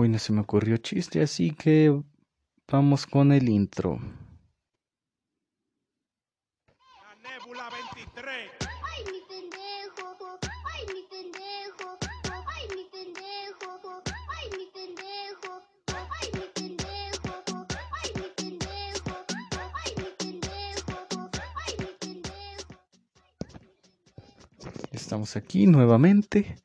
Hoy no se me ocurrió chiste, así que vamos con el intro. La Nébula 23. Ay, mi pendejo, ay, mi pendejo, ay, mi pendejo, ay, mi pendejo, ay, mi pendejo, ay, mi pendejo, ay, mi pendejo, ay, mi pendejo. Estamos aquí nuevamente.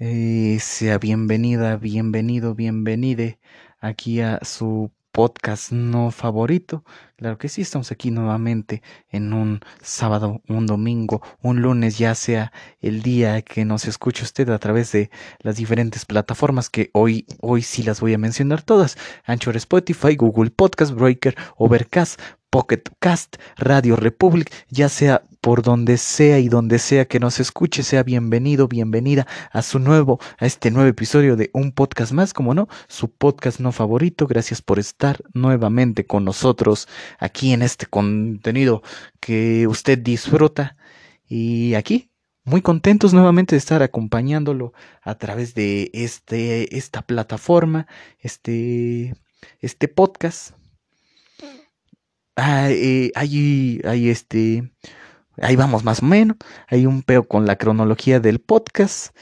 Eh, sea bienvenida, bienvenido, bienvenide aquí a su podcast no favorito. Claro que sí, estamos aquí nuevamente en un sábado, un domingo, un lunes, ya sea el día que nos escuche usted a través de las diferentes plataformas que hoy, hoy sí las voy a mencionar todas. Anchor Spotify, Google Podcast, Breaker, Overcast, Pocket Cast, Radio Republic, ya sea por donde sea y donde sea que nos escuche, sea bienvenido, bienvenida a su nuevo, a este nuevo episodio de un podcast más, como no, su podcast no favorito. Gracias por estar nuevamente con nosotros aquí en este contenido que usted disfruta. Y aquí, muy contentos nuevamente de estar acompañándolo a través de este, esta plataforma, este, este podcast. Ah, eh, ahí, ahí, este, ahí vamos más o menos. Hay un peo con la cronología del podcast.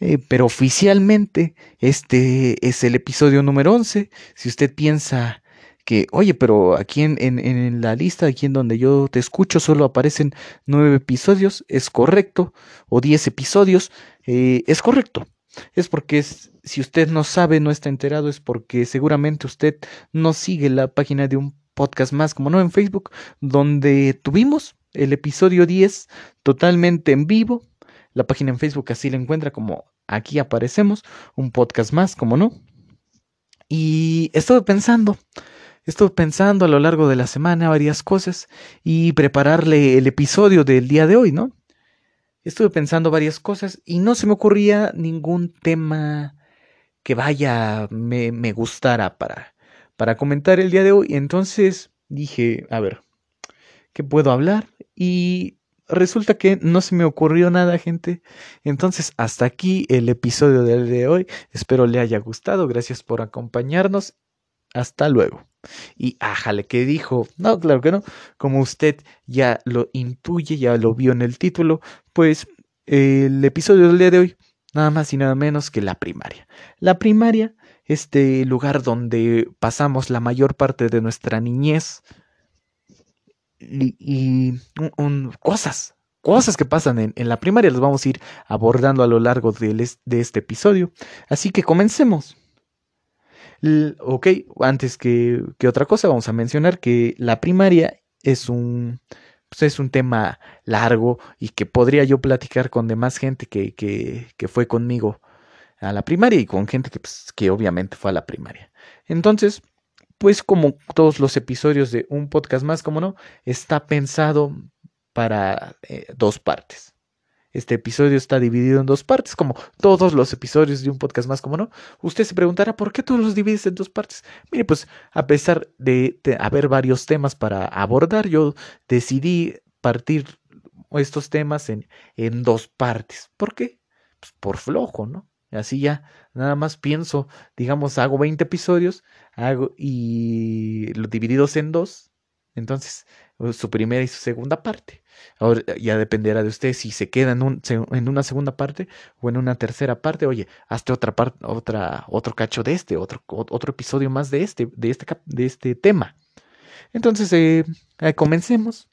eh, pero oficialmente este es el episodio número 11. Si usted piensa que, oye, pero aquí en, en, en la lista, aquí en donde yo te escucho, solo aparecen nueve episodios, es correcto, o diez episodios, eh, es correcto. Es porque es, si usted no sabe, no está enterado, es porque seguramente usted no sigue la página de un podcast más, como no en Facebook, donde tuvimos el episodio 10 totalmente en vivo. La página en Facebook así la encuentra como aquí aparecemos, un podcast más, como no. Y estuve pensando, estuve pensando a lo largo de la semana varias cosas y prepararle el episodio del día de hoy, ¿no? Estuve pensando varias cosas y no se me ocurría ningún tema que vaya, me, me gustara para, para comentar el día de hoy. Entonces dije, a ver, ¿qué puedo hablar? Y resulta que no se me ocurrió nada, gente. Entonces, hasta aquí el episodio del de hoy. Espero le haya gustado. Gracias por acompañarnos. Hasta luego. Y ájale, ¿qué dijo? No, claro que no. Como usted ya lo intuye, ya lo vio en el título, pues el episodio del día de hoy, nada más y nada menos que la primaria. La primaria, este lugar donde pasamos la mayor parte de nuestra niñez y, un- cosas, cosas que pasan en, en la primaria, las vamos a ir abordando a lo largo es- de este episodio. Así que comencemos. L- ok, antes que, que otra cosa, vamos a mencionar que la primaria es un, pues es un tema largo y que podría yo platicar con demás gente que, que, que fue conmigo a la primaria y con gente que, pues, que obviamente fue a la primaria. Entonces, pues como todos los episodios de un podcast más, como no, está pensado para eh, dos partes. Este episodio está dividido en dos partes, como todos los episodios de un podcast más, como no. Usted se preguntará, ¿por qué tú los divides en dos partes? Mire, pues a pesar de, haber varios temas para abordar, yo decidí partir estos temas en, en dos partes. ¿Por qué? Pues por flojo, ¿no? Así ya, nada más pienso, digamos, hago 20 episodios hago, y los divididos en dos. Entonces, su primera y su segunda parte. Ahora ya dependerá de usted si se queda en, un, en una segunda parte o en una tercera parte. Oye, hazte otra parte, otra, otro cacho de este, otro, otro episodio más de este, de este, de este tema. Entonces, eh, eh, comencemos.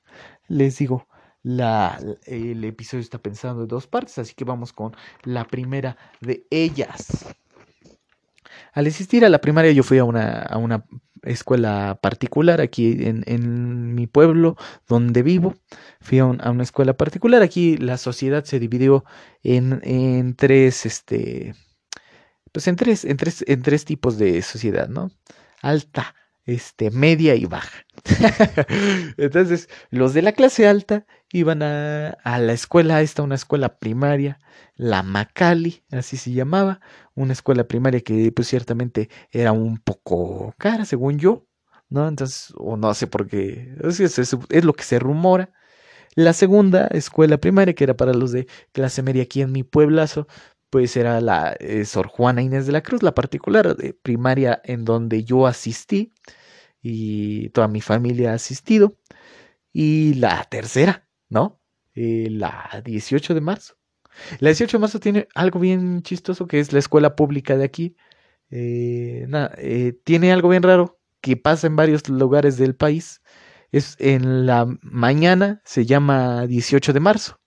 Les digo, la, el episodio está pensado en dos partes, así que vamos con la primera de ellas. Al asistir a la primaria yo fui a una, a una escuela particular aquí en, en mi pueblo donde vivo. Fui a, a una escuela particular. Aquí la sociedad se dividió en, en tres, este, pues en tres, en tres, en tres tipos de sociedad, ¿no? Alta, este, media y baja. Entonces, los de la clase alta iban a, a la escuela, esta una escuela primaria, la Macali, así se llamaba, una escuela primaria que pues ciertamente era un poco cara, según yo, ¿no? Entonces, o no sé por qué, es, lo que se rumora. La segunda escuela primaria, que era para los de clase media aquí en mi pueblazo, pues era la eh, Sor Juana Inés de la Cruz, la particular de primaria en donde yo asistí y toda mi familia ha asistido. Y la tercera, ¿no? Eh, la 18 de marzo. La 18 de marzo tiene algo bien chistoso que es la escuela pública de aquí. Eh, eh, tiene algo bien raro que pasa en varios lugares del país. Es en la mañana se llama 18 de marzo.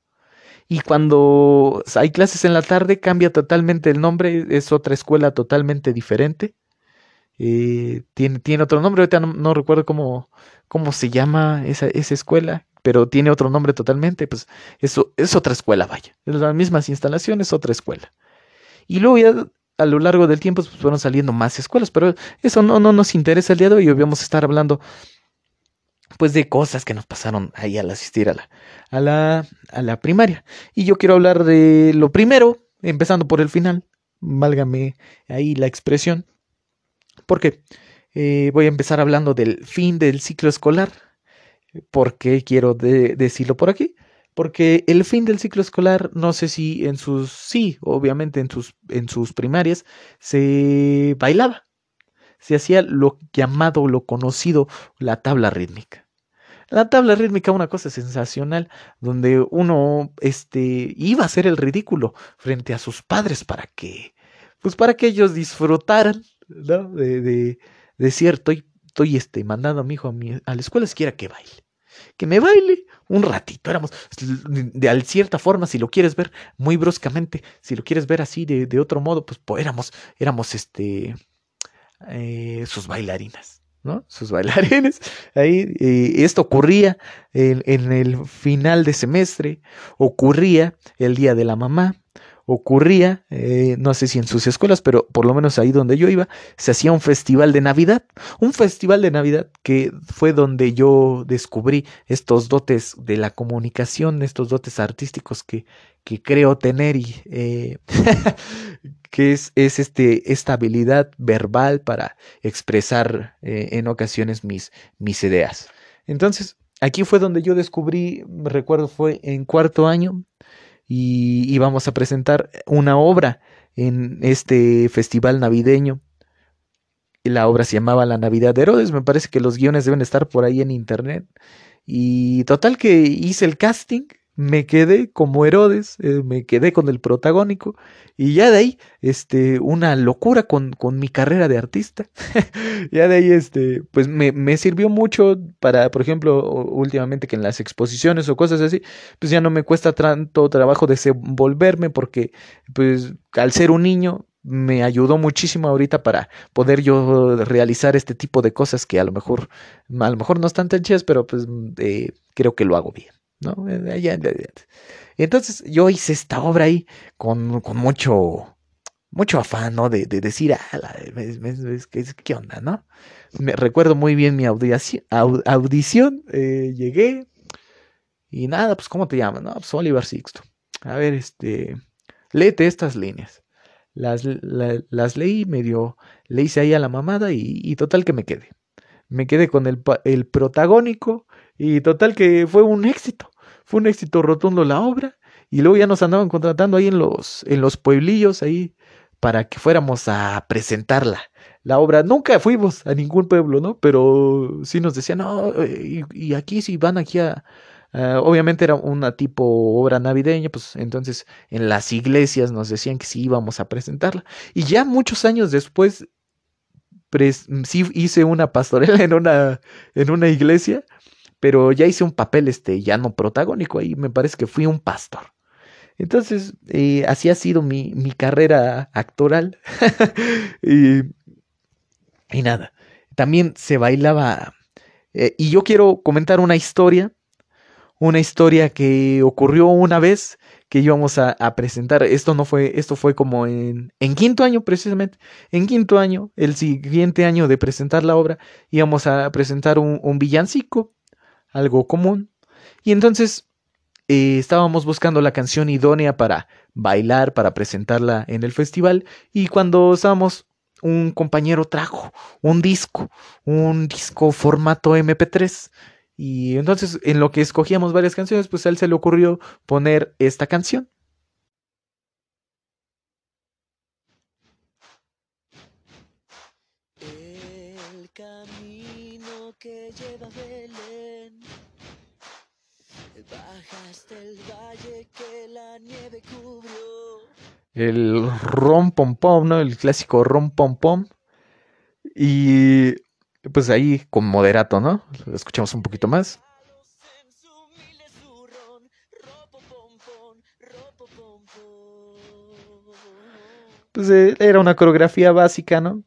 Y cuando hay clases en la tarde cambia totalmente el nombre, es otra escuela totalmente diferente. Eh, tiene, tiene otro nombre, ahorita no, recuerdo cómo, cómo se llama esa, esa escuela, pero tiene otro nombre totalmente, pues eso es otra escuela, vaya. Las mismas instalaciones, otra escuela. Y luego ya a lo largo del tiempo pues, fueron saliendo más escuelas, pero eso no, no nos interesa el día de hoy. Hoy vamos a estar hablando pues de cosas que nos pasaron ahí al asistir a la, a la, a la primaria. Y yo quiero hablar de lo primero, empezando por el final, válgame ahí la expresión, porque eh, voy a empezar hablando del fin del ciclo escolar. ¿Por qué quiero de- decirlo por aquí? Porque el fin del ciclo escolar, no sé si en sus, sí, obviamente en sus, en sus primarias, se bailaba. Se hacía lo llamado, lo conocido, la tabla rítmica. La tabla rítmica, una cosa sensacional, donde uno este, iba a hacer el ridículo frente a sus padres para que, pues para que ellos disfrutaran, De, de, cierto, estoy, estoy este, mandando a mi hijo a, mi- a la escuela si quiera que baile. Que me baile un ratito. Éramos, de, cierta forma, si lo quieres ver muy bruscamente, si lo quieres ver así de, de otro modo, pues, pues éramos, éramos este, eh, sus bailarinas, ¿no? Sus bailarines. Ahí, eh, esto ocurría en, en el final de semestre, ocurría el día de la mamá, ocurría, eh, no sé si en sus escuelas, pero por lo menos ahí donde yo iba, se hacía un festival de Navidad, un festival de Navidad que fue donde yo descubrí estos dotes de la comunicación, estos dotes artísticos que, que creo tener y eh, que es, es este, esta habilidad verbal para expresar eh, en ocasiones mis, mis ideas. Entonces, aquí fue donde yo descubrí, recuerdo fue en cuarto año, y íbamos a presentar una obra en este festival navideño. Y La obra se llamaba La Navidad de Herodes, me parece que los guiones deben estar por ahí en internet. Y total que hice el casting, me quedé como Herodes, eh, me quedé con el protagónico y ya de ahí, este, una locura con, con mi carrera de artista. ya de ahí, este, pues me, me sirvió mucho para, por ejemplo, últimamente que en las exposiciones o cosas así, pues ya no me cuesta tanto trabajo desenvolverme porque, pues, al ser un niño, me ayudó muchísimo ahorita para poder yo realizar este tipo de cosas que a lo mejor, a lo mejor no están tan chidas, pero pues eh, creo que lo hago bien, ¿no? Eh. Entonces yo hice esta obra ahí con, con mucho, mucho afán, ¿no? De, de decir, ah, ¿qué, onda, no? Me recuerdo muy bien mi audici- au- audición, eh, llegué y nada, pues ¿cómo te llamas? No, pues Oliver Sixto. A ver, este, léete estas líneas. Las, la- las leí, medio, le hice ahí a la mamada y, total que me quedé. Me quedé con el, el protagónico y total que fue un éxito. Fue un éxito rotundo la obra y luego ya nos andaban contratando ahí en los, en los pueblillos ahí para que fuéramos a presentarla. La obra, nunca fuimos a ningún pueblo, ¿no? Pero sí nos decían, no, eh, y, aquí si van aquí a, obviamente era una tipo obra navideña, pues entonces en las iglesias nos decían que sí íbamos a presentarla. Y ya muchos años después, sí hice una pastorela en una, en una iglesia, pero ya hice un papel este, ya no protagónico, ahí me parece que fui un pastor. Entonces, eh, así ha sido mi, mi carrera actoral. y, y nada, también se bailaba. eh, y yo quiero comentar una historia, una historia que ocurrió una vez que íbamos a, a presentar. Esto no fue, esto fue como en, en quinto año precisamente. En quinto año, el siguiente año de presentar la obra, íbamos a presentar un, un villancico, algo común. Y entonces eh, estábamos buscando la canción idónea para bailar, para presentarla en el festival. Y cuando estábamos, un compañero trajo un disco, un disco formato MP3. Y entonces, en lo que escogíamos varias canciones, pues a él se le ocurrió poner esta canción. El rom pom pom, ¿no? El clásico rom pom pom. Y pues ahí con moderato, ¿no? Lo escuchamos un poquito más. Pues eh, era una coreografía básica, ¿no?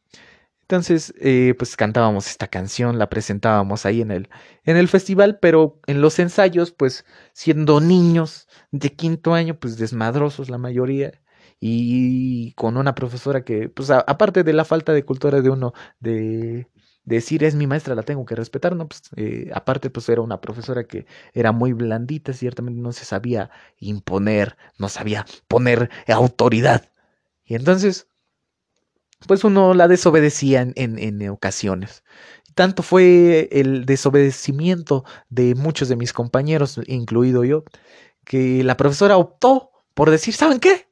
Entonces, eh, pues cantábamos esta canción, la presentábamos ahí en el, en el festival, pero en los ensayos, pues siendo niños de quinto año, pues desmadrosos la mayoría, y con una profesora que, pues aparte de la falta de cultura de uno, de, de decir es mi maestra, la tengo que respetar, ¿no? Pues eh, aparte, pues era una profesora que era muy blandita, ciertamente no se sabía imponer, no sabía poner autoridad. Y entonces, pues uno la desobedecía en, en, ocasiones. Tanto fue el desobedecimiento de muchos de mis compañeros, incluido yo, que la profesora optó por decir, ¿saben qué?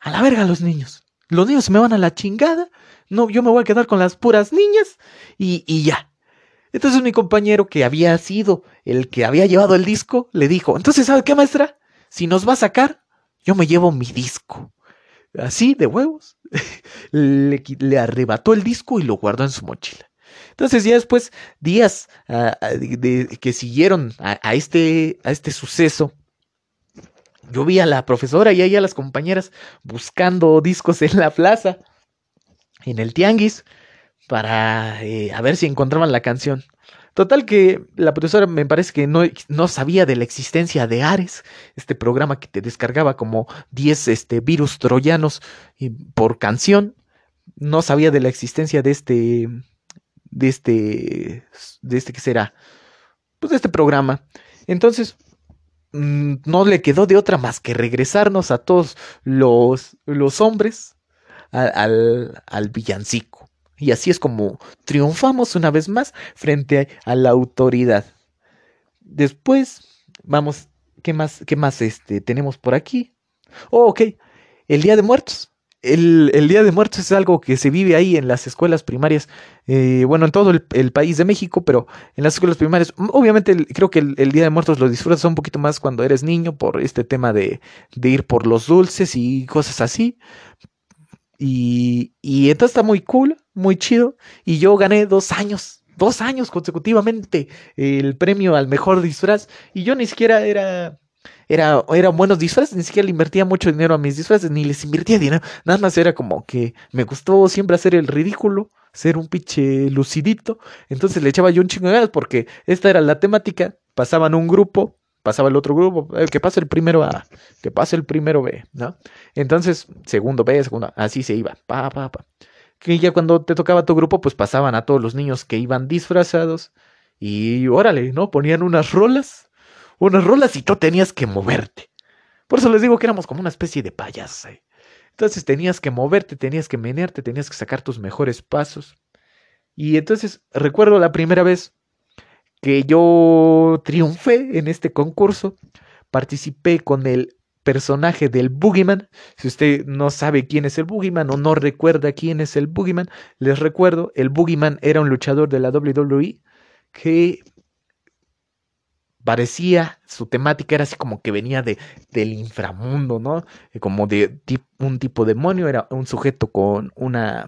A la verga los niños. Los niños me van a la chingada. No, yo me voy a quedar con las puras niñas y, y ya. Entonces mi compañero que había sido el que había llevado el disco, le dijo, entonces, ¿sabe qué, maestra? Si nos va a sacar, yo me llevo mi disco. Así, de huevos. le, arrebató el disco y lo guardó en su mochila. Entonces ya después, días ah, ah, que siguieron a, a este, a este suceso, yo vi a la profesora y ahí a las compañeras buscando discos en la plaza, en el tianguis, para eh, a ver si encontraban la canción. Total que la profesora me parece que no, no sabía de la existencia de Ares, este programa que te descargaba como 10 este, virus troyanos por canción. No sabía de la existencia de este, de este, de este que será, pues de este programa. Entonces, mm, no le quedó de otra más que regresarnos a todos los, los hombres al, al villancico. Y así es como triunfamos una vez más frente a, la autoridad. Después, vamos, ¿qué más, qué más este, tenemos por aquí? Oh, ok, el Día de Muertos. El, Día de Muertos es algo que se vive ahí en las escuelas primarias, eh, bueno, en todo el, país de México, pero en las escuelas primarias, mm, obviamente creo que el, el Día de Muertos lo disfrutas un poquito más cuando eres niño por este tema de, de ir por los dulces y cosas así. Y, y entonces está muy cool, muy chido. Y yo gané dos años, dos años consecutivamente el premio al mejor disfraz. Y yo ni siquiera era, era, eran buenos disfraces, ni siquiera le invertía mucho dinero a mis disfraces, ni les invertía dinero. Nada más era como que me gustó siempre hacer el ridículo, ser un pinche lucidito. Entonces le echaba yo un chingo de ganas porque esta era la temática. Pasaban un grupo, pasaba el otro grupo, eh, que pase el primero A, que pase el primero B, ¿no? Entonces, segundo B, segundo, A, así se iba, pa, pa, pa. Que ya cuando te tocaba tu grupo, pues pasaban a todos los niños que iban disfrazados y órale, ¿no? Ponían unas rolas, unas rolas y tú tenías que moverte. Por eso les digo que éramos como una especie de payasos. ahí. Entonces tenías que moverte, tenías que menearte, tenías que sacar tus mejores pasos. Y entonces recuerdo la primera vez que yo triunfé en este concurso, participé con el personaje del Boogeyman. Si usted no sabe quién es el Boogeyman o no recuerda quién es el Boogeyman, les recuerdo, el Boogeyman era un luchador de la WWE que parecía, su temática era así como que venía de, del inframundo, ¿no? Eh, Como de un tipo demonio, era un sujeto con una,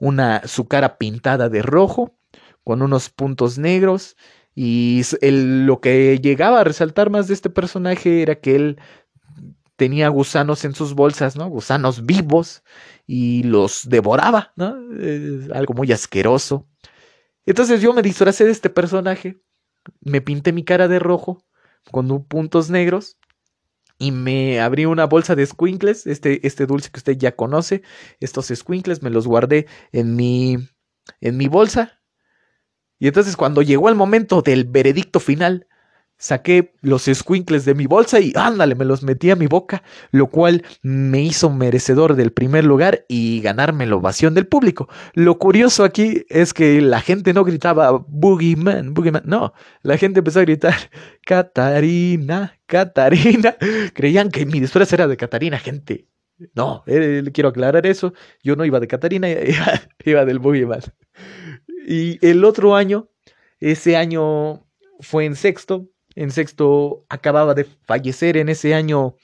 una, su cara pintada de rojo, con unos puntos negros, y lo que llegaba a resaltar más de este personaje era que él tenía gusanos en sus bolsas, ¿no? Gusanos vivos, y los devoraba, ¿no? Algo muy asqueroso. Entonces yo me disfracé de este personaje, me pinté mi cara de rojo con un- puntos negros y me abrí una bolsa de squinkles, este, este dulce que usted ya conoce, estos squinkles me los guardé en mi, en mi bolsa. Y entonces cuando llegó el momento del veredicto final, saqué los squinkles de mi bolsa y ándale, me los metí a mi boca, lo cual me hizo merecedor del primer lugar y ganarme la ovación del público. Lo curioso aquí es que la gente no gritaba Boogeyman, Boogeyman, no, la gente empezó a gritar Catarina, Catarina. Creían que mi disfraz era de Catarina, gente. No, eh, quiero aclarar eso. Yo no iba de Catarina, iba, iba del Boogeyman. Y el otro año ese año fue en sexto. En sexto acababa de fallecer en ese año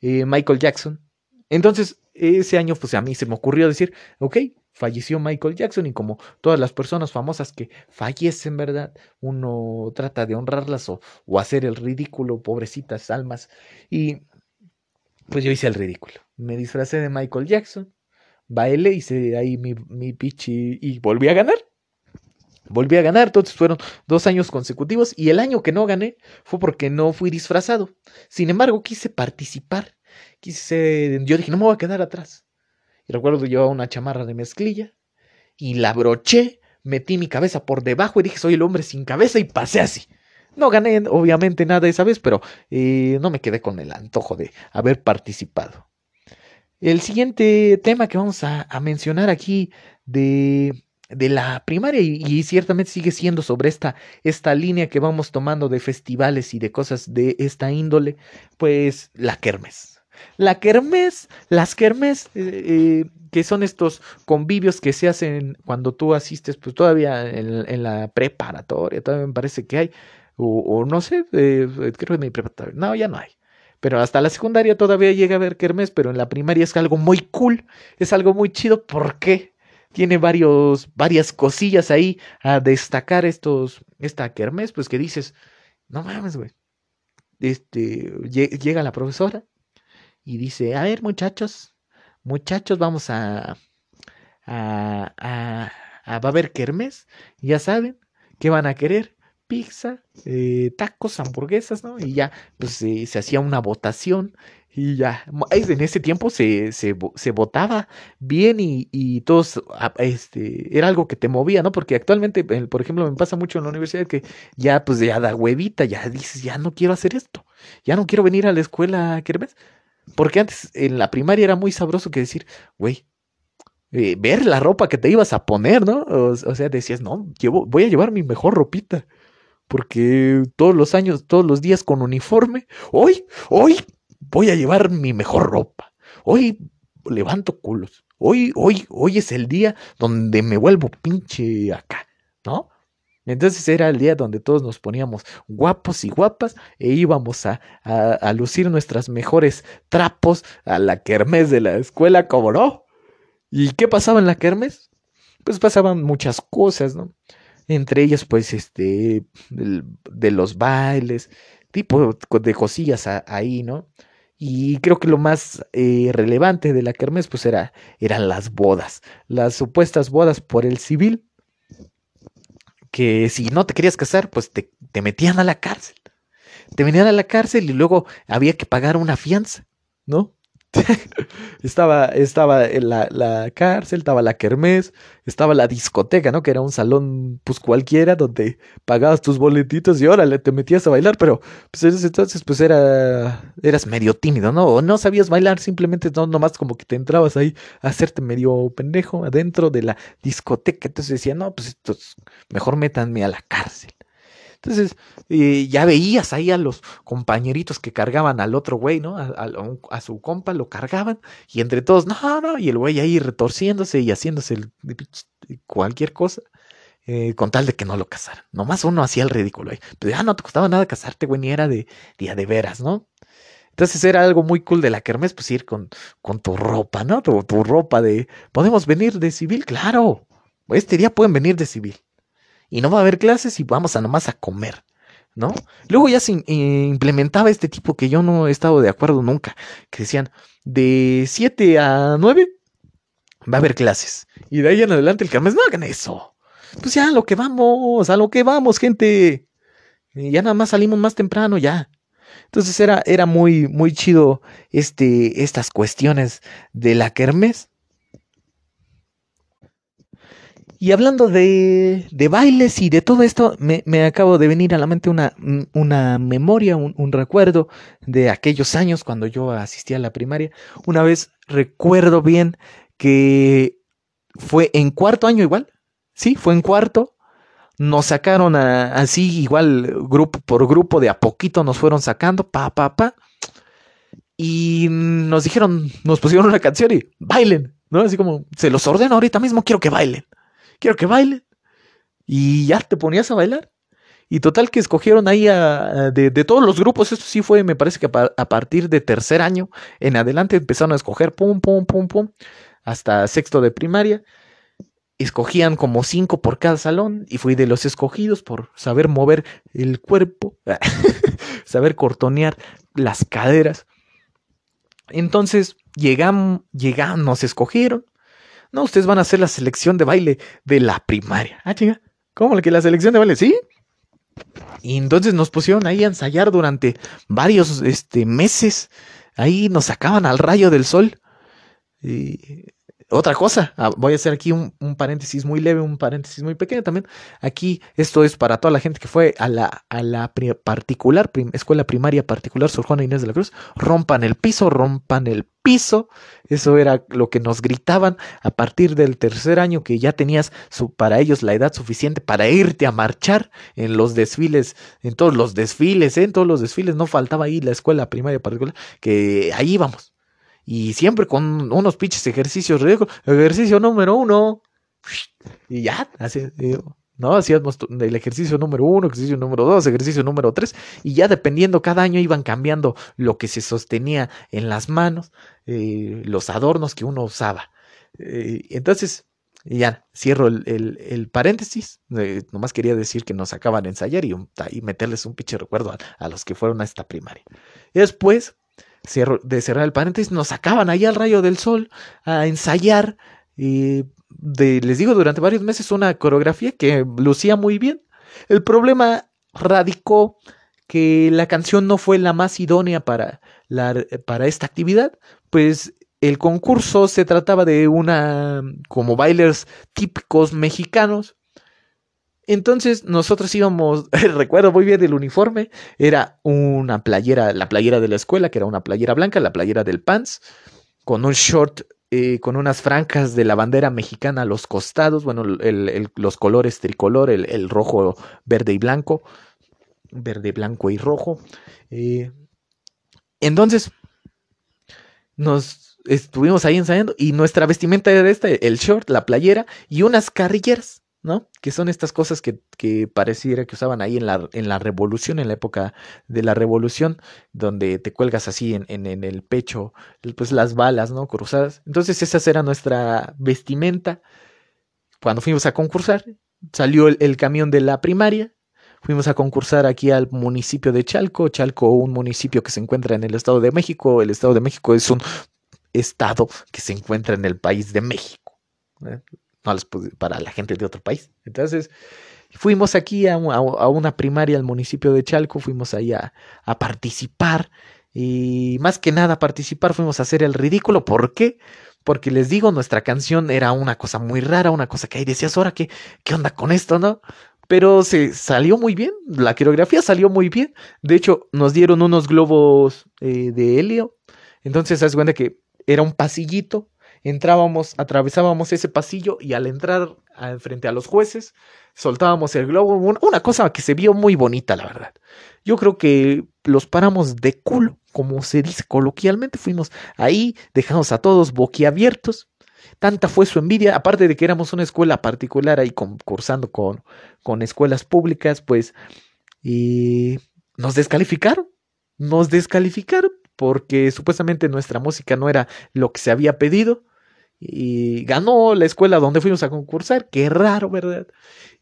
eh, Michael Jackson. Entonces, ese año, pues a mí se me ocurrió decir, ok, falleció Michael Jackson y como todas las personas famosas que fallecen, ¿verdad? Uno trata de honrarlas o, o hacer el ridículo, pobrecitas almas. Y pues yo hice el ridículo. Me disfracé de Michael Jackson, bailé, hice ahí mi, mi y volví a ganar. Volví a ganar, entonces fueron dos años consecutivos y el año que no gané fue porque no fui disfrazado. Sin embargo, quise participar. Quise, yo dije, no me voy a quedar atrás. Y recuerdo llevaba una chamarra de mezclilla y la broché, metí mi cabeza por debajo y dije, soy el hombre sin cabeza y pasé así. No gané obviamente nada esa vez, pero eh, no me quedé con el antojo de haber participado. El siguiente tema que vamos a, a mencionar aquí de, de la primaria y, ciertamente sigue siendo sobre esta, esta línea que vamos tomando de festivales y de cosas de esta índole, pues la kermes. La kermes, las kermes, eh, eh, que son estos convivios que se hacen cuando tú asistes, pues todavía en, en la preparatoria, todavía me parece que hay, o, no sé, eh, creo que en mi preparatoria, no, ya no hay. Pero hasta la secundaria todavía llega a haber kermés, pero en la primaria es algo muy cool, es algo muy chido. ¿Por qué? Tiene varios, varias cosillas ahí a destacar estos, esta kermés, pues que dices, no mames, güey. Este, llega la profesora y dice, a ver muchachos, muchachos, vamos a, a, a, a va a haber kermés, ya saben, ¿qué van a querer? Pizza, eh, tacos, hamburguesas, ¿no? Y ya, pues eh, se hacía una votación y ya, en ese tiempo se, se, se votaba bien y, y, todos, este, era algo que te movía, ¿no? Porque actualmente, por ejemplo, me pasa mucho en la universidad que ya, pues ya da huevita, ya dices, ya no quiero hacer esto, ya no quiero venir a la escuela, ¿qué ves? Porque antes en la primaria era muy sabroso que decir, güey, eh, ver la ropa que te ibas a poner, ¿no? O, o sea, decías, no, llevo, voy a llevar mi mejor ropita porque todos los años, todos los días con uniforme, hoy, hoy voy a llevar mi mejor ropa, hoy levanto culos, hoy, hoy, hoy es el día donde me vuelvo pinche acá, ¿no? Entonces era el día donde todos nos poníamos guapos y guapas e íbamos a, a, lucir nuestras mejores trapos a la kermés de la escuela, como no. ¿Y qué pasaba en la kermés? Pues pasaban muchas cosas, ¿no? Entre ellas pues este de los bailes, tipo de cosillas ahí, ¿no? Y creo que lo más eh, relevante de la kermés pues era, eran las bodas, las supuestas bodas por el civil, que si no te querías casar pues te, te metían a la cárcel, te venían a la cárcel y luego había que pagar una fianza, ¿no? estaba, estaba en la, la, cárcel, estaba la kermés, estaba la discoteca, ¿no? Que era un salón, pues cualquiera, donde pagabas tus boletitos y órale, te metías a bailar, pero pues entonces, pues era, eras medio tímido, ¿no? O no sabías bailar, simplemente no, nomás como que te entrabas ahí a hacerte medio pendejo adentro de la discoteca. Entonces decía, no, pues esto, mejor métanme a la cárcel. Entonces, eh, ya veías ahí a los compañeritos que cargaban al otro güey, ¿no? A, su compa lo cargaban y entre todos, no, no, y el güey ahí retorciéndose y haciéndose el, cualquier cosa. Eh, con tal de que no lo casaran. Nomás uno hacía el ridículo ahí. Pero ya no te costaba nada casarte, güey, ni era de día de veras, ¿no? Entonces era algo muy cool de la kermés, pues ir con, con tu ropa, ¿no? Tu ropa de, ¿podemos venir de civil? Claro, este día pueden venir de civil y no va a haber clases y vamos a nomás a comer, ¿no? Luego ya se eh, implementaba este tipo que yo no he estado de acuerdo nunca, que decían de 7 a 9 va a haber clases y de ahí en adelante el carmes no hagan eso. Pues ya a lo que vamos, a lo que vamos, gente. Ya nada más salimos más temprano ya. Entonces era, era muy, muy chido este, estas cuestiones de la kermés. Y hablando de, bailes y de todo esto, me, acabo de venir a la mente una, una memoria, un, un, recuerdo de aquellos años cuando yo asistía a la primaria. Una vez recuerdo bien que fue en cuarto año igual, sí, fue en cuarto. Nos sacaron a, así igual grupo por grupo, de a poquito nos fueron sacando, pa, pa, pa. Y nos dijeron, nos pusieron una canción y bailen, ¿no? Así como, se los ordeno ahorita mismo, quiero que bailen quiero que bailen. Y ya te ponías a bailar. Y total que escogieron ahí de, de todos los grupos, esto sí fue, me parece que a partir de tercer año en adelante empezaron a escoger, pum, pum, pum, pum, hasta sexto de primaria. Escogían como cinco por cada salón y fui de los escogidos por saber mover el cuerpo, saber cortonear las caderas. Entonces llegamos, llegamos, nos escogieron. No, ustedes van a hacer la selección de baile de la primaria. Ah, chinga. ¿Cómo que la selección de baile? Sí. Y entonces nos pusieron ahí a ensayar durante varios este, meses. Ahí nos sacaban al rayo del sol. Y otra cosa, ah, voy a hacer aquí un, paréntesis muy leve, un paréntesis muy pequeño también. Aquí esto es para toda la gente que fue a la, a la particular, prim- escuela primaria particular Sor Juana Inés de la Cruz. Rompan el piso, rompan el piso. Eso era lo que nos gritaban a partir del tercer año que ya tenías su, para ellos la edad suficiente para irte a marchar en los desfiles, en todos los desfiles, ¿eh? en todos los desfiles. No faltaba ahí la escuela primaria particular, que ahí íbamos. Y siempre con unos pinches ejercicios ridículos. Ejercicio número uno. Y ya, ¿no? Hacíamos el ejercicio número uno, ejercicio número dos, ejercicio número tres. Y ya dependiendo, cada año iban cambiando lo que se sostenía en las manos, eh, los adornos que uno usaba. Eh, entonces, ya, cierro el, el- paréntesis. Eh, nomás quería decir que nos acaban de ensayar y, un- y meterles un pinche recuerdo a, a los que fueron a esta primaria. Después de cerrar el paréntesis, nos sacaban ahí al rayo del sol a ensayar. Y de, les digo, durante varios meses una coreografía que lucía muy bien. El problema radicó que la canción no fue la más idónea para, la, para esta actividad, pues el concurso se trataba de una como bailes típicos mexicanos. Entonces nosotros íbamos, recuerdo muy bien del uniforme, era una playera, la playera de la escuela, que era una playera blanca, la playera del pants, con un short, eh, con unas franjas de la bandera mexicana a los costados, bueno, el- el- los colores tricolor, el, el rojo, verde y blanco, verde, blanco y rojo. eh, entonces, nos estuvimos ahí ensayando y nuestra vestimenta era esta, el short, la playera y unas carrilleras, ¿no? Que son estas cosas que, que pareciera que usaban ahí en la, en la revolución, en la época de la revolución, donde te cuelgas así en, en, el pecho, pues las balas, ¿no? Cruzadas. Entonces esa era nuestra vestimenta. Cuando fuimos a concursar, salió el, el camión de la primaria. Fuimos a concursar aquí al municipio de Chalco. Chalco, un municipio que se encuentra en el Estado de México. El Estado de México es un estado que se encuentra en el país de México. ¿eh? No les para la gente de otro país. Entonces, fuimos aquí a, un- a- a una primaria al municipio de Chalco, fuimos ahí a, a participar. Y más que nada participar, fuimos a hacer el ridículo. ¿Por qué? Porque les digo, nuestra canción era una cosa muy rara, una cosa que ahí decías, ahora, ¿qué, qué onda con esto, no? Pero se salió muy bien, la coreografía salió muy bien. De hecho, nos dieron unos globos eh, de helio. Entonces, haz cuenta que era un pasillito. Entrábamos, atravesábamos ese pasillo y al entrar a- frente a los jueces, soltábamos el globo. un- Una cosa que se vio muy bonita, la verdad. Yo creo que los paramos de culo, como se dice coloquialmente. Fuimos ahí, dejamos a todos boquiabiertos. Tanta fue su envidia, aparte de que éramos una escuela particular ahí concursando con, con escuelas públicas, pues y nos descalificaron. Nos descalificaron porque supuestamente nuestra música no era lo que se había pedido. Y ganó la escuela donde fuimos a concursar. Qué raro, ¿verdad?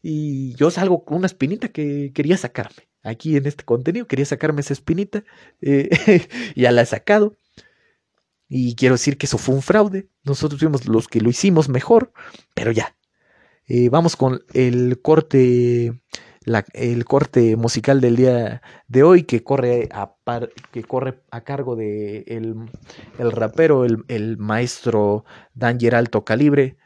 Y yo salgo con una espinita que quería sacarme. Aquí en este contenido quería sacarme esa espinita. eh, ya la he sacado. Y quiero decir que eso fue un fraude. Nosotros fuimos los que lo hicimos mejor. Pero ya. Eh, vamos con el corte. El corte musical del día de hoy que corre a, que corre a cargo de el, el rapero, el, el maestro Danger Alto Calibre.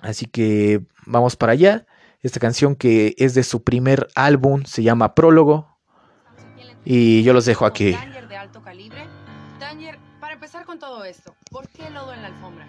Así que vamos para allá. Esta canción que es de su primer álbum se llama Prólogo. Y yo los dejo aquí. Danger de alto calibre. Danger, para empezar con todo esto, ¿por qué lodo en la alfombra?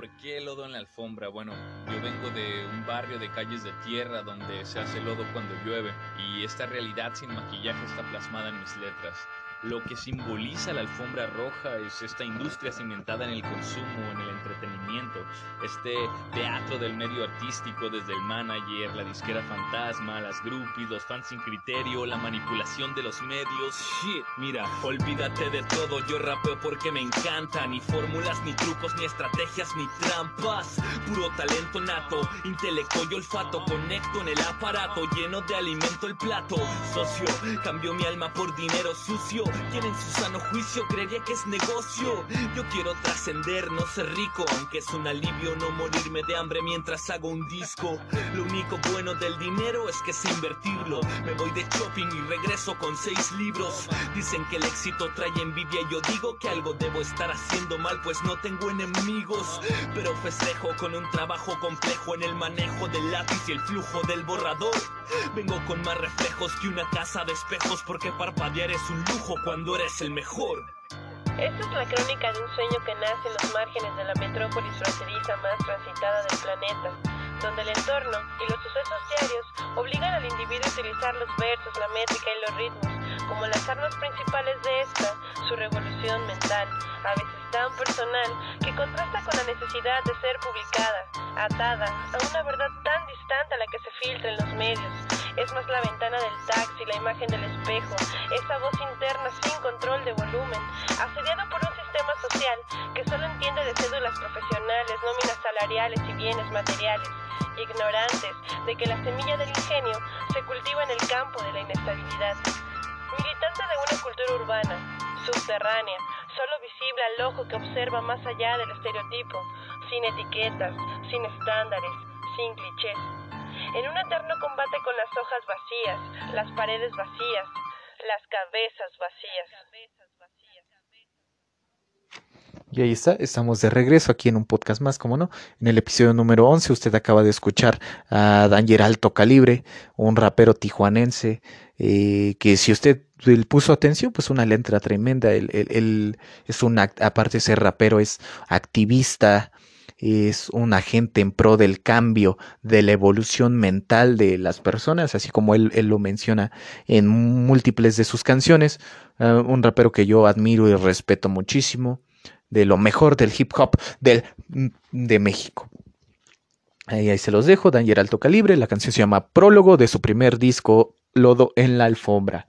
¿Por qué lodo en la alfombra? Bueno, yo vengo de un barrio de calles de tierra donde se hace lodo cuando llueve y esta realidad sin maquillaje está plasmada en mis letras. Lo que simboliza la alfombra roja es esta industria cimentada en el consumo, en el entretenimiento, este teatro del medio artístico desde el manager, la disquera fantasma, las groupies, los fans sin criterio, la manipulación de los medios. Shit, mira, olvídate de todo, yo rapeo porque me encanta, ni fórmulas, ni trucos, ni estrategias, ni trampas. Puro talento nato, intelecto y olfato, conecto en el aparato, lleno de alimento el plato. Socio, cambio mi alma por dinero sucio. Quien en su sano juicio creería que es negocio. Yo quiero trascender, no ser rico, aunque es un alivio no morirme de hambre mientras hago un disco. Lo único bueno del dinero es que sé invertirlo. Me voy de shopping y regreso con seis libros. Dicen que el éxito trae envidia y yo digo que algo debo estar haciendo mal, pues no tengo enemigos. Pero festejo con un trabajo complejo en el manejo del lápiz y el flujo del borrador. Vengo con más reflejos que una casa de espejos porque parpadear es un lujo cuando eres el mejor. Esta es la crónica de un sueño que nace en los márgenes de la metrópolis fronteriza más transitada del planeta, donde el entorno y los sucesos diarios obligan al individuo a utilizar los versos, la métrica y los ritmos como las armas principales de esta, su revolución mental, a veces tan personal que contrasta con la necesidad de ser publicada, atada a una verdad tan distante a la que se filtra en los medios. Es más la ventana del taxi, la imagen del espejo, esa voz interna sin control de volumen, asediado por un sistema social que solo entiende de cédulas profesionales, nóminas salariales y bienes materiales, ignorantes de que la semilla del ingenio se cultiva en el campo de la inestabilidad. Militante de una cultura urbana, subterránea, solo visible al ojo que observa más allá del estereotipo, sin etiquetas, sin estándares, sin clichés. En un eterno combate con las hojas vacías, las paredes vacías, las cabezas vacías. Y ahí está, estamos de regreso aquí en un podcast más, como no. En el episodio número 11 usted acaba de escuchar a Danger Alto Calibre, un rapero tijuanense, eh, que si usted le puso atención, pues una letra tremenda. Él, él- es un, aparte de ser rapero, es activista, es un agente en pro del cambio, de la evolución mental de las personas, así como él, él lo menciona en múltiples de sus canciones. Ah, un rapero que yo admiro y respeto muchísimo de lo mejor del hip hop del, de México. Ahí, ahí se los dejo, Danger Alto Calibre, la canción se llama Prólogo de su primer disco, Lodo en la Alfombra.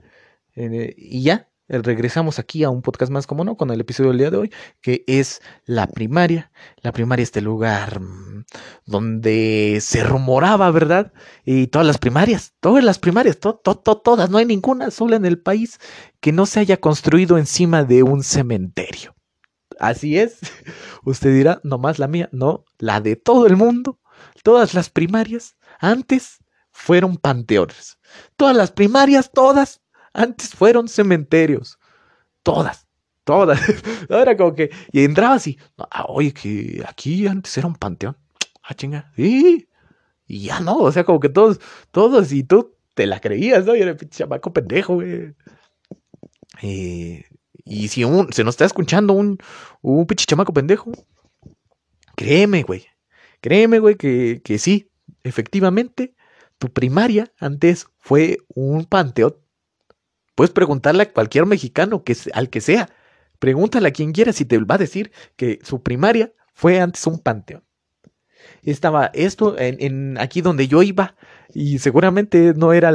Eh, y ya, regresamos aquí a un podcast más, como no, con el episodio del día de hoy, que es la primaria. La primaria, este lugar mm, donde se rumoraba, ¿verdad? Y todas las primarias, todas las primarias, to- to- to- todas, no hay ninguna sola en el país que no se haya construido encima de un cementerio. Así es. Usted dirá, nomás la mía. No, la de todo el mundo. Todas las primarias antes fueron panteones. Todas las primarias, todas, antes fueron cementerios. Todas, todas. Ahora como que, y entrabas y, ah, oye, que aquí antes era un panteón. Ah, chinga, sí. Y ya no, o sea, como que todos, todos, y tú te la creías, ¿no? Y era pinche chamaco pendejo, güey. Y si se nos está escuchando un, un pendejo, créeme, güey. Créeme, güey, que, que sí, efectivamente, tu primaria antes fue un panteón. Puedes preguntarle a cualquier mexicano, que, al que sea. Pregúntale a quien quiera si te va a decir que su primaria fue antes un panteón. Estaba esto en, aquí donde yo iba y seguramente no era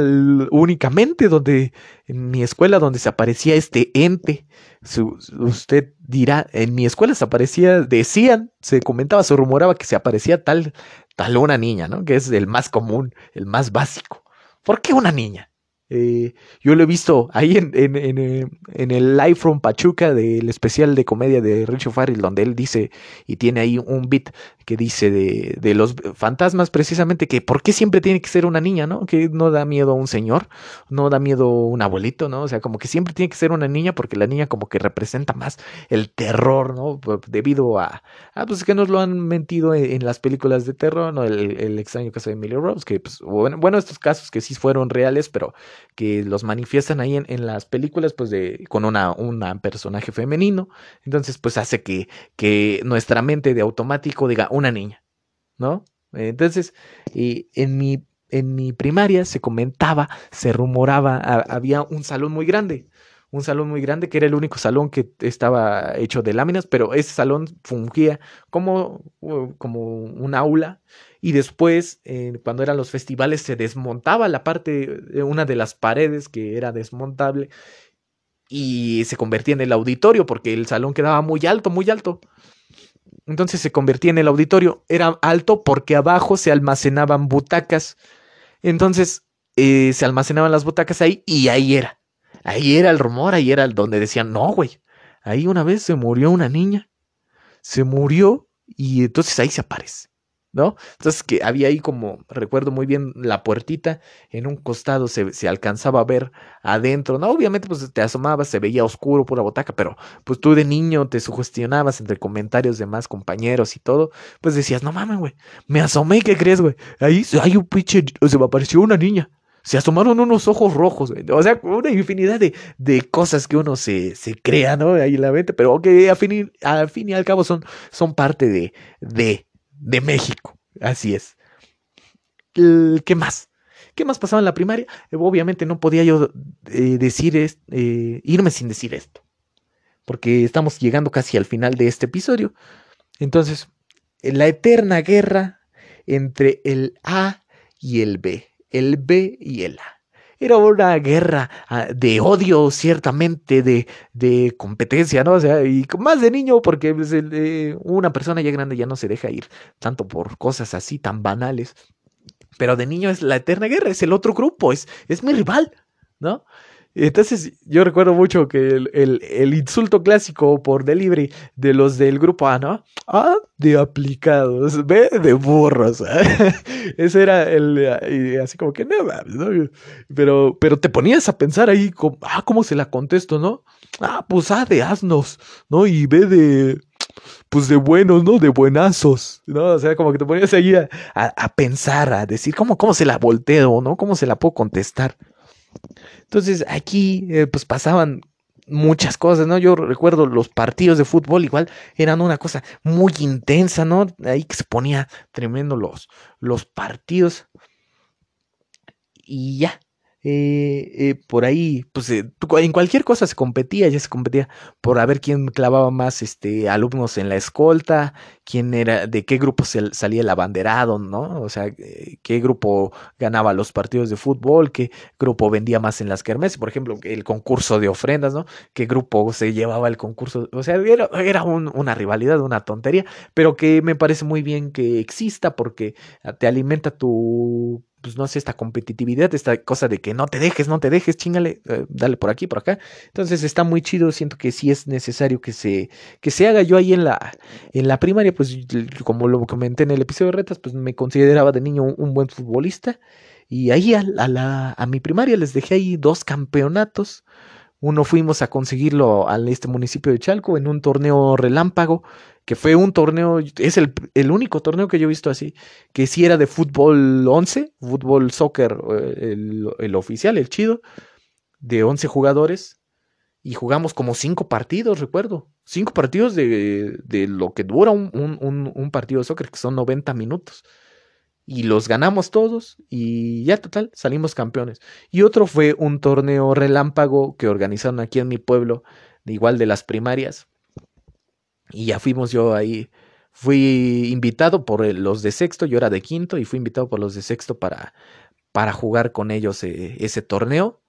únicamente donde en mi escuela donde se aparecía este ente. Usted dirá, en mi escuela se aparecía, decían, se comentaba, se rumoraba que se aparecía tal, tal una niña, ¿no? Que es el más común, el más básico. ¿Por qué una niña? Eh, yo lo he visto ahí en, en, en, eh, en el Live from Pachuca del especial de comedia de Richo Farrell, donde él dice y tiene ahí un beat que dice de, de los fantasmas precisamente que por qué siempre tiene que ser una niña, ¿no? Que no da miedo a un señor, no da miedo un abuelito, ¿no? O sea, como que siempre tiene que ser una niña porque la niña como que representa más el terror, ¿no? Debido a, ah, pues que nos lo han mentido en, las películas de terror, ¿no? El, extraño caso de Emily Rose, que pues, bueno, bueno, estos casos que sí fueron reales, pero que los manifiestan ahí en, en las películas, pues de, con una, una personaje femenino, entonces pues hace que, que nuestra mente de automático diga una niña, ¿no? Entonces, en mi, en mi primaria se comentaba, se rumoraba, ha- había un salón muy grande, un salón muy grande que era el único salón que estaba hecho de láminas, pero ese salón fungía como, como un aula y después eh, cuando eran los festivales se desmontaba la parte, de una de las paredes que era desmontable y se convertía en el auditorio porque el salón quedaba muy alto, muy alto. Entonces se convertía en el auditorio. Era alto porque abajo se almacenaban butacas. Entonces eh, se almacenaban las butacas ahí y ahí era. Ahí era el rumor, ahí era donde decían, no, güey. Ahí una vez se murió una niña. Se murió y entonces ahí se aparece. ¿No? Entonces que había ahí como, recuerdo muy bien, la puertita, en un costado se, se, alcanzaba a ver adentro, ¿no? Obviamente pues te asomabas, se veía oscuro, pura botaca, pero pues tú de niño te sugestionabas entre comentarios de más compañeros y todo, pues decías, no mames, güey, me asomé, ¿qué crees, güey? Ahí hay un pinche, se me apareció una niña. Se asomaron unos ojos rojos. O sea, una infinidad de, de cosas que uno se, se crea, ¿no? Ahí en la mente, pero que fin, al fin y al cabo son, son parte de, de, de México. Así es. ¿Qué más? ¿Qué más pasaba en la primaria? Obviamente no podía yo eh, decir eh, irme sin decir esto. Porque estamos llegando casi al final de este episodio. Entonces, la eterna guerra entre el A y el B. El B y el A. Era una guerra uh, de odio, ciertamente, de, de, competencia, ¿no? O sea, y más de niño, porque pues, eh, una persona ya grande ya no se deja ir tanto por cosas así tan banales. Pero de niño es la eterna guerra, es el otro grupo, es, es mi rival, ¿no? Entonces yo recuerdo mucho que el, el, insulto clásico por delivery de los del grupo A, ¿no? A de aplicados, B de burros. Ese era el, así como que no, ¿no? Pero, pero te ponías a pensar ahí, como, ah, ¿cómo se la contesto, no? Ah, pues A de asnos, ¿no? Y B de, pues de buenos, ¿no? De buenazos, ¿no? O sea, como que te ponías ahí a, a, a pensar, a decir, ¿cómo, ¿cómo se la volteo, ¿no? ¿Cómo se la puedo contestar? Entonces aquí eh, pues pasaban muchas cosas, ¿no? Yo recuerdo los partidos de fútbol igual eran una cosa muy intensa, ¿no? Ahí que se ponía tremendo los, los partidos. Y ya, eh, eh, por ahí, pues eh, en cualquier cosa se competía, ya se competía por a ver quién clavaba más este, alumnos en la escolta, quién era, de qué grupo salía el abanderado, ¿no? O sea, qué grupo ganaba los partidos de fútbol, qué grupo vendía más en las kermeses, por ejemplo, el concurso de ofrendas, ¿no? Qué grupo se llevaba el concurso, o sea, era, era un, una rivalidad, una tontería, pero que me parece muy bien que exista porque te alimenta tu pues no sé, esta competitividad, esta cosa de que no te dejes, no te dejes, chingale, eh, dale por aquí, por acá. Entonces está muy chido, siento que sí es necesario que se, que se haga. Yo ahí en la, en la primaria, pues como lo comenté en el episodio de retas, pues me consideraba de niño un, buen futbolista. Y ahí a, a, la, a mi primaria les dejé ahí dos campeonatos. Uno fuimos a conseguirlo a este municipio de Chalco en un torneo relámpago que fue un torneo, es el, el, único torneo que yo he visto así, que sí era de fútbol 11, fútbol soccer, el, el oficial, el chido, de 11 jugadores, y jugamos como cinco partidos, recuerdo, cinco partidos de, de lo que dura un, un, un, partido de soccer, que son 90 minutos. Y los ganamos todos y ya total, salimos campeones. Y otro fue un torneo relámpago que organizaron aquí en mi pueblo, igual de las primarias, y ya fuimos yo ahí, fui invitado por los de sexto, yo era de quinto y fui invitado por los de sexto para, para jugar con ellos eh, ese torneo.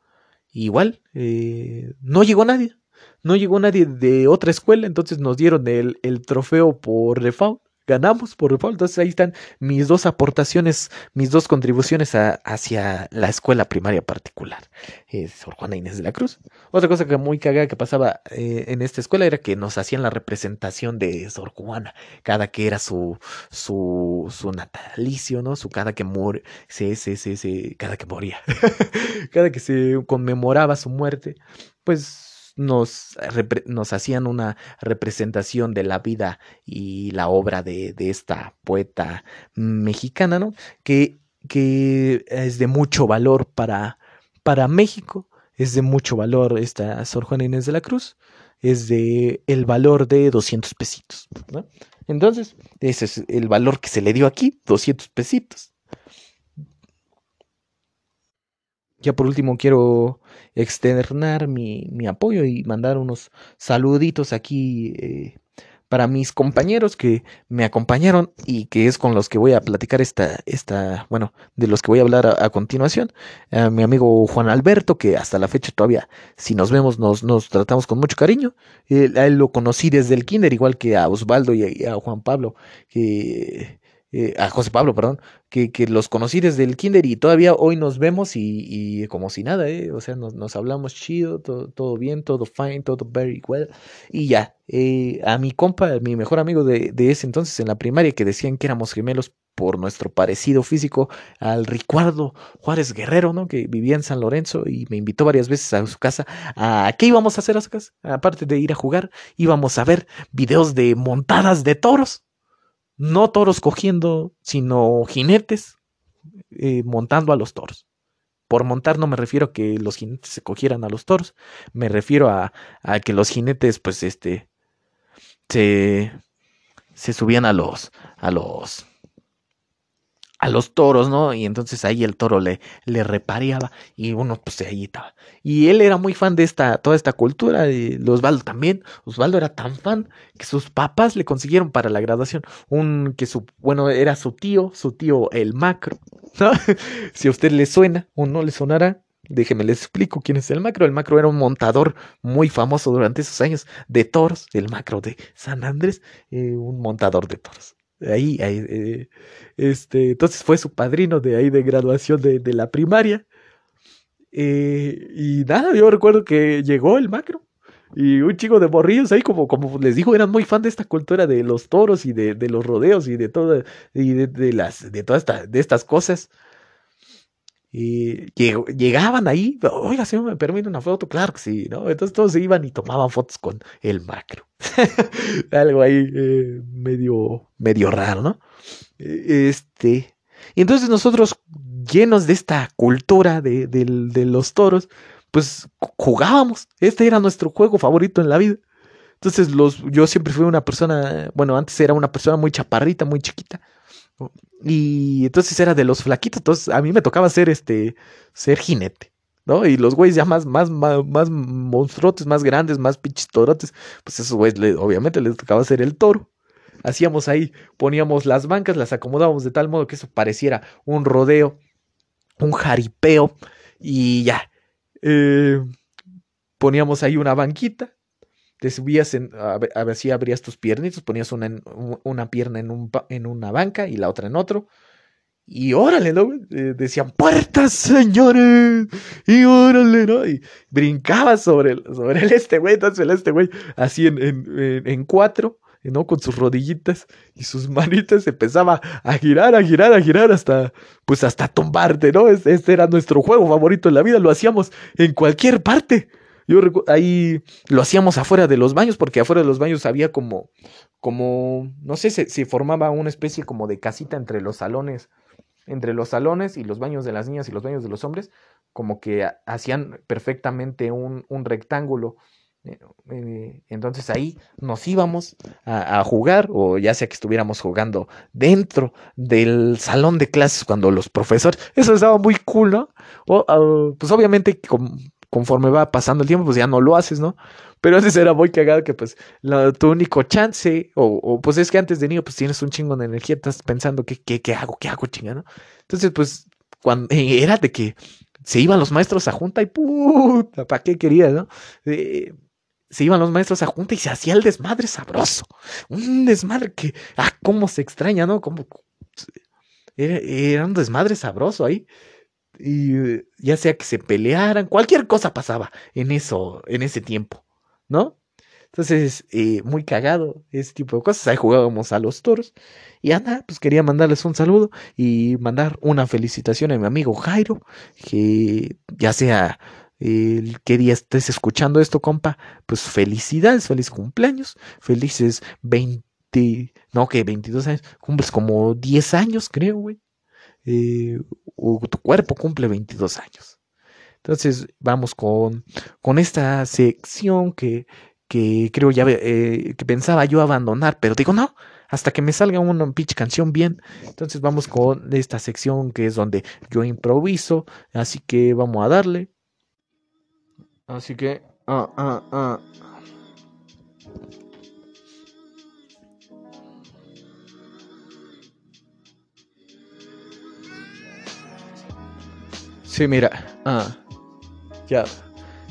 Igual, eh, no llegó nadie, no llegó nadie de otra escuela, entonces nos dieron el, el trofeo por default ganamos por default. Entonces ahí están mis dos aportaciones, mis dos contribuciones hacia la escuela primaria particular. Eh, Sor Juana Inés de la Cruz. Otra cosa que muy cagada que pasaba eh, en esta escuela era que nos hacían la representación de Sor Juana, cada que era su, su, su natalicio, ¿no? Su cada que muere, sí, sí, sí, sí, cada que moría, cada que se conmemoraba su muerte, pues nos, nos, hacían una representación de la vida y la obra de, de esta poeta mexicana, ¿no? Que, que, es de mucho valor para, para México, es de mucho valor esta Sor Juana Inés de la Cruz, es de el valor de 200 pesitos, ¿no? Entonces, ese es el valor que se le dio aquí, 200 pesitos. Ya por último quiero externar mi, mi apoyo y mandar unos saluditos aquí eh, para mis compañeros que me acompañaron y que es con los que voy a platicar esta, esta bueno, de los que voy a hablar a, continuación. A mi amigo Juan Alberto, que hasta la fecha todavía, si nos vemos, nos, nos tratamos con mucho cariño. A él lo conocí desde el kinder, igual que a Osvaldo y a, y a Juan Pablo, que, eh, a José Pablo, perdón, que, que los conocí desde el kinder y todavía hoy nos vemos y, como si nada, ¿eh? O sea, nos, nos hablamos chido, todo, todo bien, todo fine, todo very well. Y ya, eh, a mi compa, mi mejor amigo de, de ese entonces en la primaria, que decían que éramos gemelos por nuestro parecido físico, al Ricardo Juárez Guerrero, ¿no? Que vivía en San Lorenzo y me invitó varias veces a su casa. ¿A qué íbamos a hacer a su casa? Aparte de ir a jugar, íbamos a ver videos de montadas de toros. No toros cogiendo, sino jinetes eh, montando a los toros. Por montar no me refiero a que los jinetes se cogieran a los toros, me refiero a, a que los jinetes, pues, este, se, se subían a los, a los, a los toros, ¿no? Y entonces ahí el toro le, le repareaba y uno, pues, ahí estaba. Y él era muy fan de esta, toda esta cultura, de Osvaldo también. Osvaldo era tan fan que sus papás le consiguieron para la graduación un, que su, bueno, era su tío, su tío el macro, si a usted le suena o no le sonará, déjeme les explico quién es el macro. El macro era un montador muy famoso durante esos años de toros, el macro de San Andrés, eh, un montador de toros. Ahí, ahí eh, este, entonces fue su padrino de ahí de graduación de, de la primaria. Eh, y nada, yo recuerdo que llegó el macro. Y un chico de morrillos ahí, como, como les digo, eran muy fan de esta cultura de los toros y de, de los rodeos y de todo, y de, las, de todas estas cosas. Y llegaban ahí, oiga, si me permite una foto, claro que sí, ¿no? Entonces todos se iban y tomaban fotos con el macro. Algo ahí eh, medio, medio raro, ¿no? Eh, Este. Y entonces nosotros, llenos de esta cultura de, del- de los toros, pues ju- jugábamos. Este era nuestro juego favorito en la vida. Entonces, los, yo siempre fui una persona, bueno, antes era una persona muy chaparrita, muy chiquita. Y entonces era de los flaquitos. Entonces, a mí me tocaba ser este, ser jinete. ¿No? Y los güeyes ya más, más, más, más monstruotes, más grandes, más pinches torotes, pues esos güeyes obviamente les tocaba ser el toro. Hacíamos ahí, poníamos las bancas, las acomodábamos de tal modo que eso pareciera un rodeo, un jaripeo, y ya. Eh, poníamos ahí una banquita, te subías a ver, si abrías tus piernitos, ponías una, en- una pierna en, un, en una banca y la otra en otro. Y órale, ¿no? Eh, decían, puertas, señores. Y órale, ¿no? Y brincabas sobre el, sobre el este güey, entonces el este güey, así en, en, en- cuatro, ¿no? Con sus rodillitas y sus manitas empezaba a girar, a girar, a girar hasta, pues hasta tumbarte, ¿no? Es- Este era nuestro juego favorito en la vida, lo hacíamos en cualquier parte. Yo ahí lo hacíamos afuera de los baños, porque afuera de los baños había como, como, no sé, se, formaba una especie como de casita entre los salones, entre los salones y los baños de las niñas y los baños de los hombres, como que ha- hacían perfectamente un, un rectángulo. Eh, eh, Entonces ahí nos íbamos a, jugar, o ya sea que estuviéramos jugando dentro del salón de clases cuando los profesores, eso estaba muy cool, ¿no? O, ah, pues obviamente conforme va pasando el tiempo, pues ya no lo haces, ¿no? Pero antes era muy cagado que pues la- tu único chance, o, pues es que antes de niño pues tienes un chingo de energía, estás pensando qué, qué, qué hago, qué hago, chinga, ¿no? Entonces pues cuando, era de que se iban los maestros a junta y puta, ¿para qué querías, no? Eh, se iban los maestros a junta y se hacía el desmadre sabroso. Un desmadre que, ah, cómo se extraña, ¿no? Como, era, era un desmadre sabroso ahí. Y eh, ya sea que se pelearan, cualquier cosa pasaba en eso, en ese tiempo, ¿no? Entonces, eh, muy cagado ese tipo de cosas. Ahí jugábamos a los toros. Y anda, pues quería mandarles un saludo y mandar una felicitación a mi amigo Jairo, que ya sea el qué día estés escuchando esto, compa, pues felicidades, feliz cumpleaños, felices 20, no, que 22 años, cumples como 10 años, creo, güey. Tu cuerpo cumple 22 años. Entonces, vamos con, con esta sección que, que creo ya eh, que pensaba yo abandonar, pero digo, no, hasta que me salga una pitch canción bien. Entonces vamos con esta sección que es donde yo improviso, así que vamos a darle. Así que, ah, ah, ah. Sí, mira, ah, ya.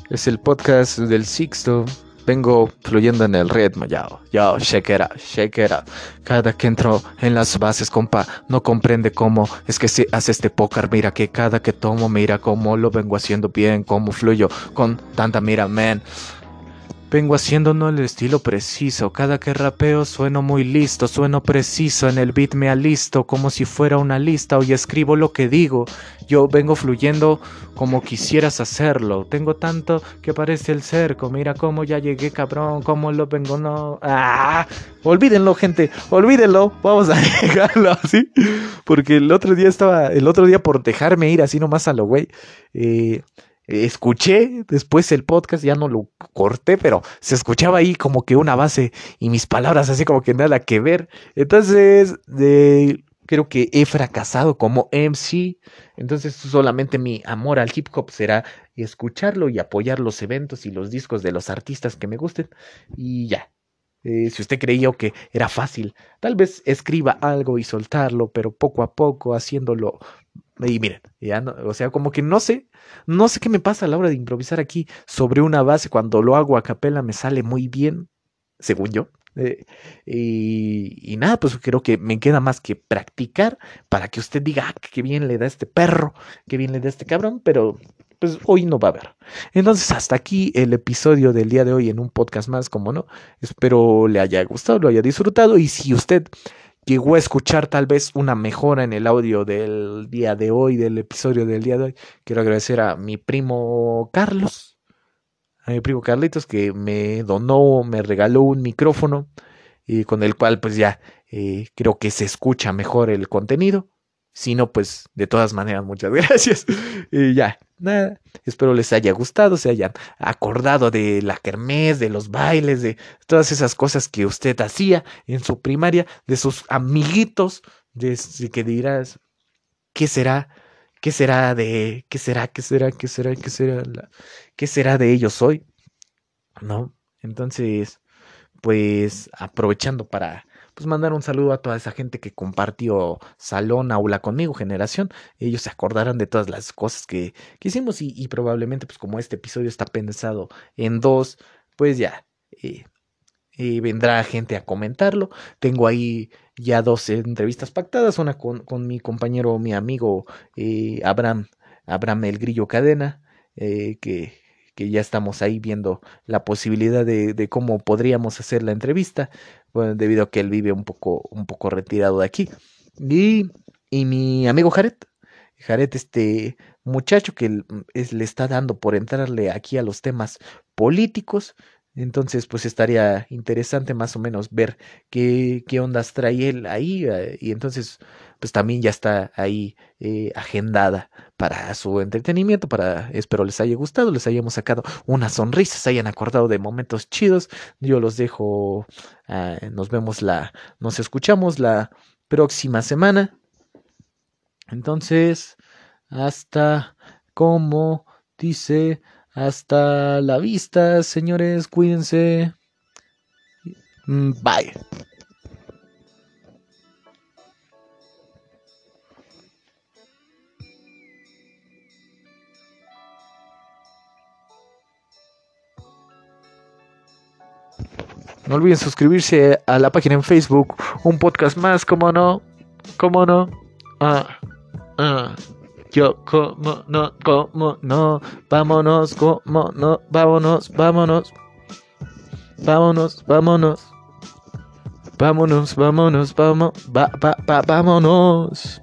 Es el podcast del Sixto. Vengo fluyendo en el ritmo, ya, ya, shake it out, shake it out. Cada que entro en las bases, compa, no comprende cómo es que se hace este póker. Mira que cada que tomo, mira cómo lo vengo haciendo bien, cómo fluyo con tanta mira, man. Vengo haciendo no el estilo preciso. Cada que rapeo sueno muy listo, sueno preciso. En el beat me alisto como si fuera una lista. Hoy escribo lo que digo. Yo vengo fluyendo como quisieras hacerlo. Tengo tanto que parece el cerco. Mira cómo ya llegué, cabrón. Cómo lo vengo, no. ¡Ah! Olvídenlo, gente. Olvídenlo. Vamos a dejarlo así. Porque el otro día estaba. El otro día por dejarme ir así nomás a lo güey. Eh escuché después el podcast, ya no lo corté, pero se escuchaba ahí como que una base y mis palabras así como que nada que ver. Entonces, creo que he fracasado como MC. Entonces, solamente mi amor al hip hop será escucharlo y apoyar los eventos y los discos de los artistas que me gusten. Y ya. Eh, si usted creía que era fácil, tal vez escriba algo y soltarlo, pero poco a poco haciéndolo y miren, ya no, o sea, como que no sé, no sé qué me pasa a la hora de improvisar aquí sobre una base. Cuando lo hago a capela me sale muy bien, según yo. Eh, y, y, nada, pues creo que me queda más que practicar para que usted diga, ah, qué bien le da este perro, qué bien le da este cabrón, pero pues hoy no va a haber. Entonces, hasta aquí el episodio del día de hoy en un podcast más, como no. Espero le haya gustado, lo haya disfrutado y si usted llegó a escuchar tal vez una mejora en el audio del día de hoy, del episodio del día de hoy. Quiero agradecer a mi primo Carlos, a mi primo Carlitos, que me donó, me regaló un micrófono y con el cual pues ya eh, creo que se escucha mejor el contenido. Si no, pues de todas maneras, muchas gracias. Y ya, nada. Espero les haya gustado, se hayan acordado de la kermés, de los bailes, de todas esas cosas que usted hacía en su primaria, de sus amiguitos, de, que dirás, ¿qué será? ¿Qué será de, qué será, qué será, qué será, qué será, qué será de ellos hoy? ¿No? Entonces, pues aprovechando para pues mandar un saludo a toda esa gente que compartió salón, aula conmigo, generación. Ellos se acordarán de todas las cosas que, que hicimos y, probablemente pues como este episodio está pensado en dos, pues ya eh, eh, vendrá gente a comentarlo. Tengo ahí ya dos entrevistas pactadas, una con, con mi compañero, mi amigo eh, Abraham, Abraham el Grillo Cadena, que que ya estamos ahí viendo la posibilidad de, cómo podríamos hacer la entrevista, bueno, debido a que él vive un poco, un poco retirado de aquí. Y, y mi amigo Jared, Jared, este muchacho que es, le está dando por entrarle aquí a los temas políticos, entonces, pues estaría interesante más o menos ver qué, ondas trae él ahí. Y entonces, pues también ya está ahí eh, agendada para su entretenimiento. Para, espero les haya gustado, les hayamos sacado una sonrisa, se hayan acordado de momentos chidos. Yo los dejo. Uh, nos vemos la. Nos escuchamos la próxima semana. Entonces, hasta como dice. Hasta la vista, señores. Cuídense. Bye. No olviden suscribirse a la página en Facebook. Un podcast más, como no. Como no. Ah, ah. Yo como no, como no, vámonos, como no, vámonos, vámonos, vámonos, vámonos, vámonos, vámonos, va, va, va, vámonos.